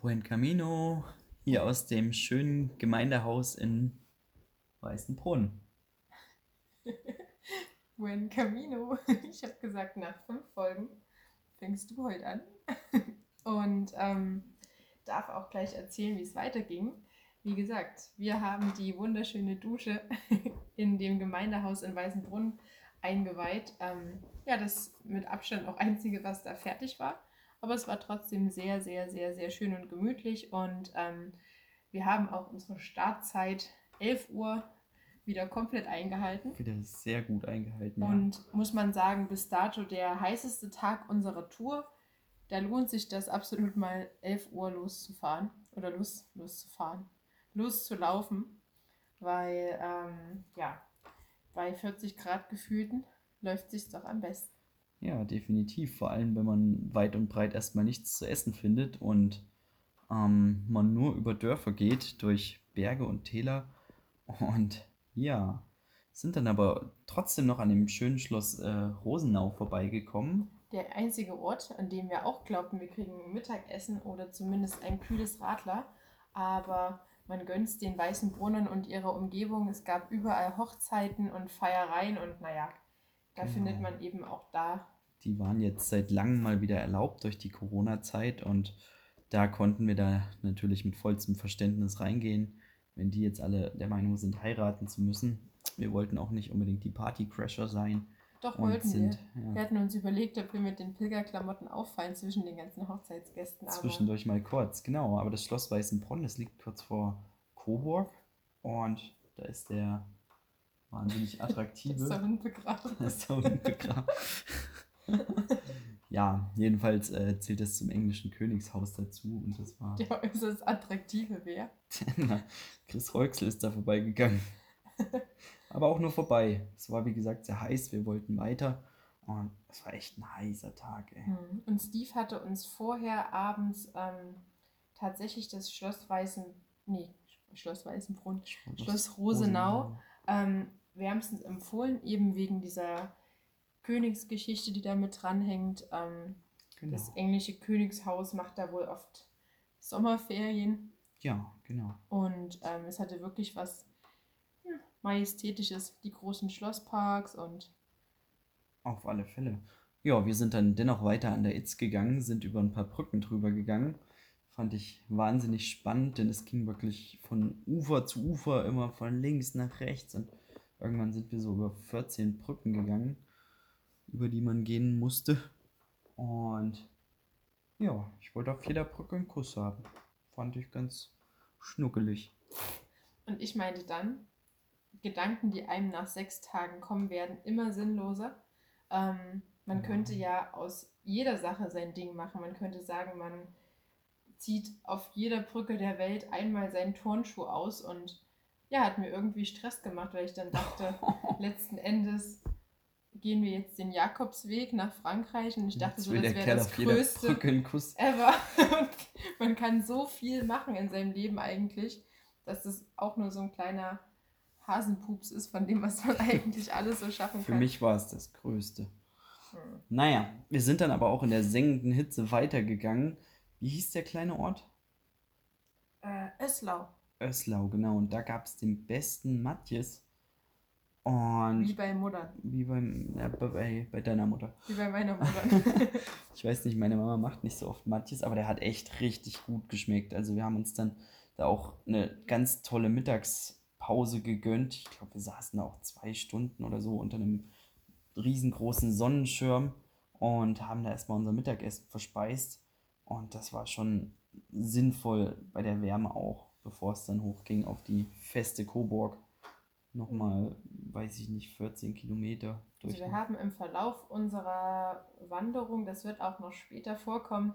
Buen Camino, hier aus dem schönen Gemeindehaus in Weißenbrunn. Buen Camino. Ich habe gesagt, nach fünf Folgen fängst du heute an. Und ähm, darf auch gleich erzählen, wie es weiterging. Wie gesagt, wir haben die wunderschöne Dusche in dem Gemeindehaus in Weißenbrunn eingeweiht. Ähm, ja, das mit Abstand auch einzige, was da fertig war. Aber es war trotzdem sehr, sehr, sehr, sehr schön und gemütlich. Und ähm, wir haben auch unsere Startzeit 11 Uhr wieder komplett eingehalten. Wieder sehr gut eingehalten. Und ja. muss man sagen, bis dato der heißeste Tag unserer Tour. Da lohnt sich das absolut mal 11 Uhr loszufahren oder los, loszufahren, loszulaufen, weil ähm, ja, bei 40 Grad gefühlten läuft sich doch am besten. Ja, definitiv. Vor allem, wenn man weit und breit erstmal nichts zu essen findet und ähm, man nur über Dörfer geht, durch Berge und Täler. Und ja, sind dann aber trotzdem noch an dem schönen Schloss äh, Rosenau vorbeigekommen. Der einzige Ort, an dem wir auch glaubten, wir kriegen Mittagessen oder zumindest ein kühles Radler. Aber man gönnt den Weißen Brunnen und ihrer Umgebung. Es gab überall Hochzeiten und Feiereien und naja, da genau. findet man eben auch da. Die waren jetzt seit langem mal wieder erlaubt durch die Corona-Zeit und da konnten wir da natürlich mit vollstem Verständnis reingehen, wenn die jetzt alle der Meinung sind, heiraten zu müssen. Wir wollten auch nicht unbedingt die Party-Crasher sein. Doch, wollten sind, wir. Ja. Wir hatten uns überlegt, ob wir mit den Pilgerklamotten auffallen zwischen den ganzen Hochzeitsgästen. Zwischendurch mal kurz, genau. Aber das Schloss Weißenbronn, das liegt kurz vor Coburg und da ist der wahnsinnig attraktive. ist da unbegraben. ist da unbegraben. ja, jedenfalls äh, zählt es zum englischen Königshaus dazu und das war. Ja, ist das attraktive wer? Chris Reuxel ist da vorbeigegangen. Aber auch nur vorbei. Es war wie gesagt sehr heiß, wir wollten weiter. Und es war echt ein heißer Tag, ey. Hm. Und Steve hatte uns vorher abends ähm, tatsächlich das Schloss Weißen, nee, Schloss Weißenbrunn, Schloss, Schloss Rosenau, Rosenau. Ähm, wärmstens empfohlen, eben wegen dieser Königsgeschichte, die da mit dranhängt. Ähm, genau. Das englische Königshaus macht da wohl oft Sommerferien. Ja, genau. Und ähm, es hatte wirklich was ja, Majestätisches, die großen Schlossparks und. Auf alle Fälle. Ja, wir sind dann dennoch weiter an der Itz gegangen, sind über ein paar Brücken drüber gegangen. Fand ich wahnsinnig spannend, denn es ging wirklich von Ufer zu Ufer, immer von links nach rechts und Irgendwann sind wir so über 14 Brücken gegangen, über die man gehen musste. Und ja, ich wollte auf jeder Brücke einen Kuss haben. Fand ich ganz schnuckelig. Und ich meinte dann, Gedanken, die einem nach sechs Tagen kommen, werden immer sinnloser. Ähm, man könnte ja aus jeder Sache sein Ding machen. Man könnte sagen, man zieht auf jeder Brücke der Welt einmal seinen Turnschuh aus und ja, hat mir irgendwie Stress gemacht, weil ich dann dachte, letzten Endes gehen wir jetzt den Jakobsweg nach Frankreich und ich dachte jetzt so, das wäre das größte ever. man kann so viel machen in seinem Leben eigentlich, dass das auch nur so ein kleiner Hasenpups ist von dem, was man eigentlich alles so schaffen kann. Für mich war es das Größte. Hm. Naja, wir sind dann aber auch in der sengenden Hitze weitergegangen. Wie hieß der kleine Ort? Äh, Öslau. Öslau, genau. Und da gab es den besten Matjes. Und wie bei Mutter. Wie beim, ja, bei, bei deiner Mutter. Wie bei meiner Mutter. ich weiß nicht, meine Mama macht nicht so oft Matjes, aber der hat echt richtig gut geschmeckt. Also wir haben uns dann da auch eine ganz tolle Mittagspause gegönnt. Ich glaube, wir saßen da auch zwei Stunden oder so unter einem riesengroßen Sonnenschirm und haben da erstmal unser Mittagessen verspeist. Und das war schon sinnvoll bei der Wärme auch bevor es dann hochging auf die feste Coburg. Nochmal, weiß ich nicht, 14 Kilometer. Durch also wir haben im Verlauf unserer Wanderung, das wird auch noch später vorkommen,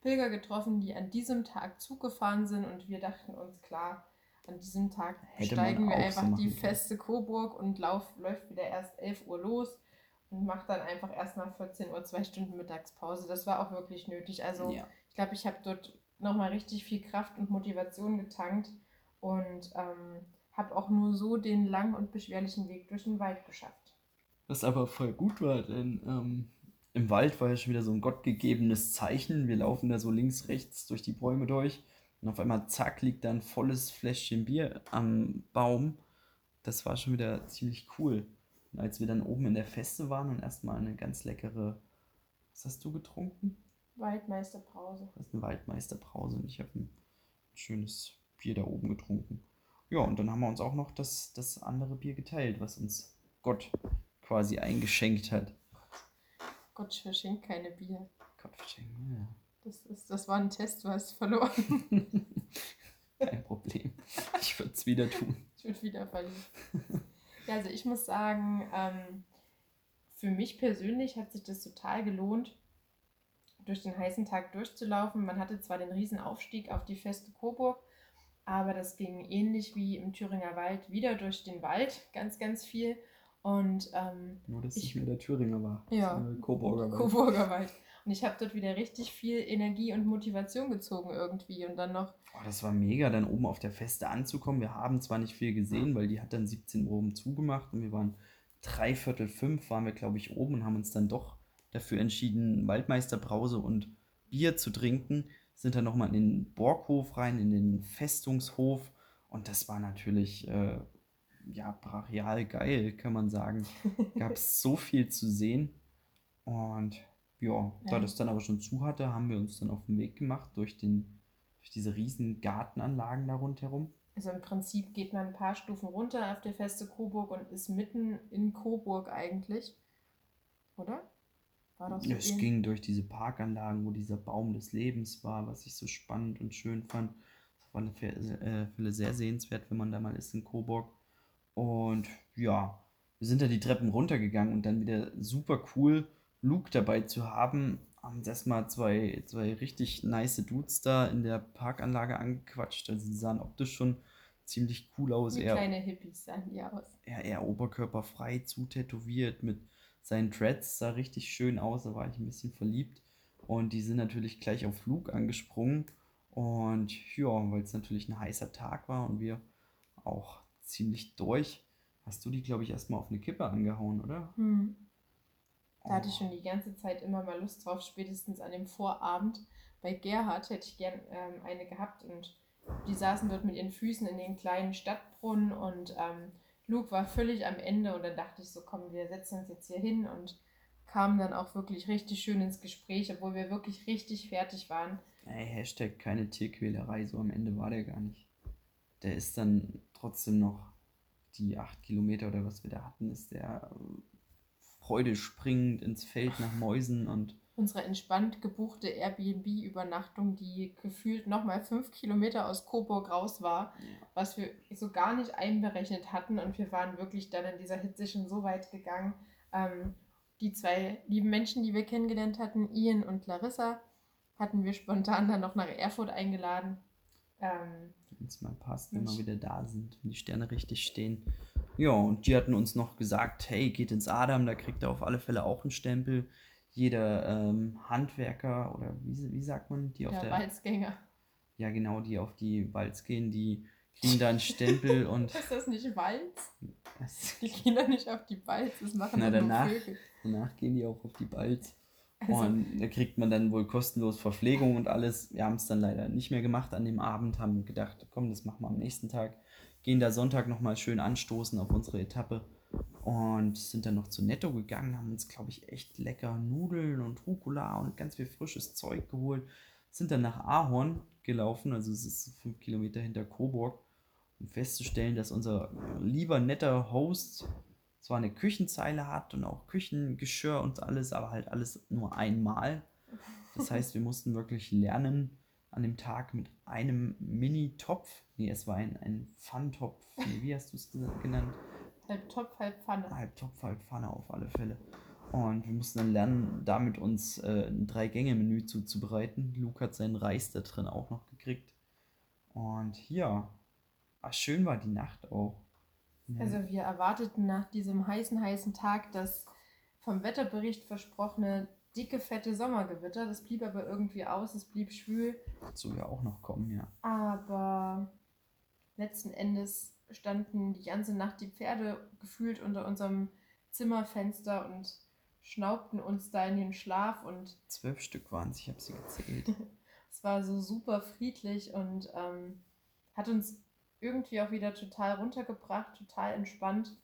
Pilger getroffen, die an diesem Tag Zug gefahren sind und wir dachten uns, klar, an diesem Tag Hätte steigen wir einfach so die feste Coburg und lauf, läuft wieder erst 11 Uhr los und macht dann einfach erst nach 14 Uhr zwei Stunden Mittagspause. Das war auch wirklich nötig. Also ja. ich glaube, ich habe dort nochmal richtig viel Kraft und Motivation getankt und ähm, habe auch nur so den langen und beschwerlichen Weg durch den Wald geschafft. Was aber voll gut war, denn ähm, im Wald war ja schon wieder so ein gottgegebenes Zeichen. Wir laufen da so links, rechts durch die Bäume durch. Und auf einmal, zack, liegt da ein volles Fläschchen Bier am Baum. Das war schon wieder ziemlich cool. Und als wir dann oben in der Feste waren und erstmal eine ganz leckere, was hast du getrunken? Waldmeisterbrause. Das ist eine Waldmeisterbrause und ich habe ein schönes Bier da oben getrunken. Ja, und dann haben wir uns auch noch das, das andere Bier geteilt, was uns Gott quasi eingeschenkt hat. Gott verschenkt keine Bier. Gott verschenkt, ja. Das, ist, das war ein Test, du hast verloren. Kein Problem. Ich würde es wieder tun. Ich würde wieder verlieren. Ja, also ich muss sagen, ähm, für mich persönlich hat sich das total gelohnt, durch den heißen Tag durchzulaufen. Man hatte zwar den riesen Aufstieg auf die feste Coburg, aber das ging ähnlich wie im Thüringer Wald wieder durch den Wald, ganz, ganz viel. Und ähm, Nur, dass es nicht mehr der Thüringer war. Ja. Coburger Wald. Coburger Wald. Und ich habe dort wieder richtig viel Energie und Motivation gezogen irgendwie. Und dann noch, Boah, das war mega, dann oben auf der Feste anzukommen. Wir haben zwar nicht viel gesehen, weil die hat dann 17 Uhr oben zugemacht und wir waren dreiviertel fünf, waren wir, glaube ich, oben und haben uns dann doch dafür entschieden, Waldmeisterbrause und Bier zu trinken. Sind dann nochmal in den Borghof rein, in den Festungshof und das war natürlich, äh, ja, brachial geil, kann man sagen. Gab es so viel zu sehen und ja, da Ja. das dann aber schon zu hatte, haben wir uns dann auf den Weg gemacht durch den durch diese riesen Gartenanlagen da rundherum. also im Prinzip geht man ein paar Stufen runter auf der feste Coburg und ist mitten in Coburg eigentlich. Oder? War so Es ähnlich. ging durch diese Parkanlagen, wo dieser Baum des Lebens war, was ich so spannend und schön fand. Auf alle Fälle äh, Fälle sehr sehenswert, wenn man da mal ist in Coburg. Und ja, wir sind da die Treppen runtergegangen und dann wieder super cool, Luke dabei zu haben. Haben erstmal zwei, zwei richtig nice Dudes da in der Parkanlage angequatscht. Also die sahen optisch schon ziemlich cool aus. Wie Eher kleine Hippies sahen die aus. er, er oberkörperfrei zutätowiert mit seinen Dreads, sah richtig schön aus, da war ich ein bisschen verliebt. Und die sind natürlich gleich auf Luke angesprungen. Und ja, weil es natürlich ein heißer Tag war und wir auch ziemlich durch, hast du die, glaube ich, erstmal auf eine Kippe angehauen, oder? Hm. Da hatte ich schon die ganze Zeit immer mal Lust drauf, spätestens an dem Vorabend. Bei Gerhard hätte ich gern ähm, eine gehabt und die saßen dort mit ihren Füßen in den kleinen Stadtbrunnen und ähm, Luke war völlig am Ende und dann dachte ich so, komm, wir setzen uns jetzt hier hin und kamen dann auch wirklich richtig schön ins Gespräch, obwohl wir wirklich richtig fertig waren. Ey, Hashtag keine Tierquälerei, so am Ende war der gar nicht. Der ist dann trotzdem noch die acht Kilometer oder was wir da hatten, ist der äh, freudespringend ins Feld nach Mäusen und Unsere entspannt gebuchte Airbnb-Übernachtung, die gefühlt nochmal fünf Kilometer aus Coburg raus war, was wir so gar nicht einberechnet hatten. Und wir waren wirklich dann in dieser Hitze schon so weit gegangen. Ähm, die zwei lieben Menschen, die wir kennengelernt hatten, Ian und Larissa, hatten wir spontan dann noch nach Erfurt eingeladen. Ähm, wenn es mal passt, wenn wir wieder da sind, wenn die Sterne richtig stehen. Ja, und die hatten uns noch gesagt, hey, geht ins Adam, da kriegt ihr auf alle Fälle auch einen Stempel. Jeder ähm, Handwerker oder wie, wie sagt man, die auf der der, Walzgänger. ja genau, die auf die Walz gehen, die kriegen da einen Stempel und Ist das nicht Walz? Die gehen doch nicht auf die Walz, das machen Na, danach. Vögel. danach gehen die auch auf die Balz. Also, Und da kriegt man dann wohl kostenlos Verpflegung und alles. Wir haben es dann leider nicht mehr gemacht an dem Abend, haben gedacht, komm, das machen wir am nächsten Tag. Gehen da Sonntag nochmal schön anstoßen auf unsere Etappe und sind dann noch zu Netto gegangen, haben uns, glaube ich, echt lecker Nudeln und Rucola und ganz viel frisches Zeug geholt. Sind dann nach Ahorn gelaufen, also es ist fünf Kilometer hinter Coburg, um festzustellen, dass unser lieber netter Host zwar eine Küchenzeile hat und auch Küchengeschirr und alles, aber halt alles nur einmal. Das heißt, wir mussten wirklich lernen an dem Tag mit einem Mini-Topf. Nee, es war ein, ein Pfanntopf. Nee, wie hast du es genannt? Halb Topf, halb Pfanne. Halb Topf, halb Pfanne auf alle Fälle. Und wir mussten dann lernen, damit uns äh, ein Drei-Gänge-Menü zuzubereiten. Luke hat seinen Reis da drin auch noch gekriegt. Und ja, ah, schön war die Nacht auch. Ja. Also wir erwarteten nach diesem heißen, heißen Tag das vom Wetterbericht versprochene dicke, fette Sommergewitter. Das blieb aber irgendwie aus, es blieb schwül. soll ja auch noch kommen, ja. Aber letzten Endes standen die ganze Nacht die Pferde gefühlt unter unserem Zimmerfenster und schnaubten uns da in den Schlaf und Zwölf Stück waren es, ich habe sie gezählt. es war so super friedlich und ähm, hat uns irgendwie auch wieder total runtergebracht, total entspannt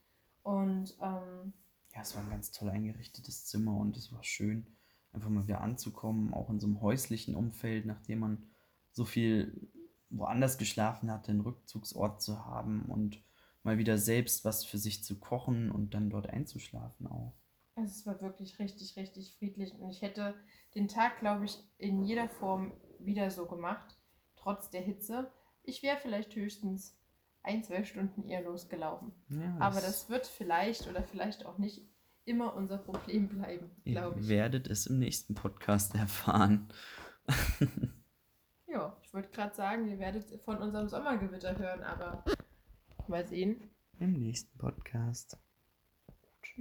und ähm, Ja, es war ein ganz toll eingerichtetes Zimmer und es war schön, einfach mal wieder anzukommen, auch in so einem häuslichen Umfeld, nachdem man so viel woanders geschlafen hatte, einen Rückzugsort zu haben und mal wieder selbst was für sich zu kochen und dann dort einzuschlafen auch. Also es war wirklich richtig, richtig friedlich und ich hätte den Tag, glaube ich, in jeder Form wieder so gemacht, trotz der Hitze. Ich wäre vielleicht höchstens ein, zwei Stunden eher losgelaufen. Ja, Aber das wird vielleicht oder vielleicht auch nicht immer unser Problem bleiben, ihr glaube ich. werdet es im nächsten Podcast erfahren. Ja, ich wollte gerade sagen, ihr werdet von unserem Sommergewitter hören, aber mal sehen. Im nächsten Podcast.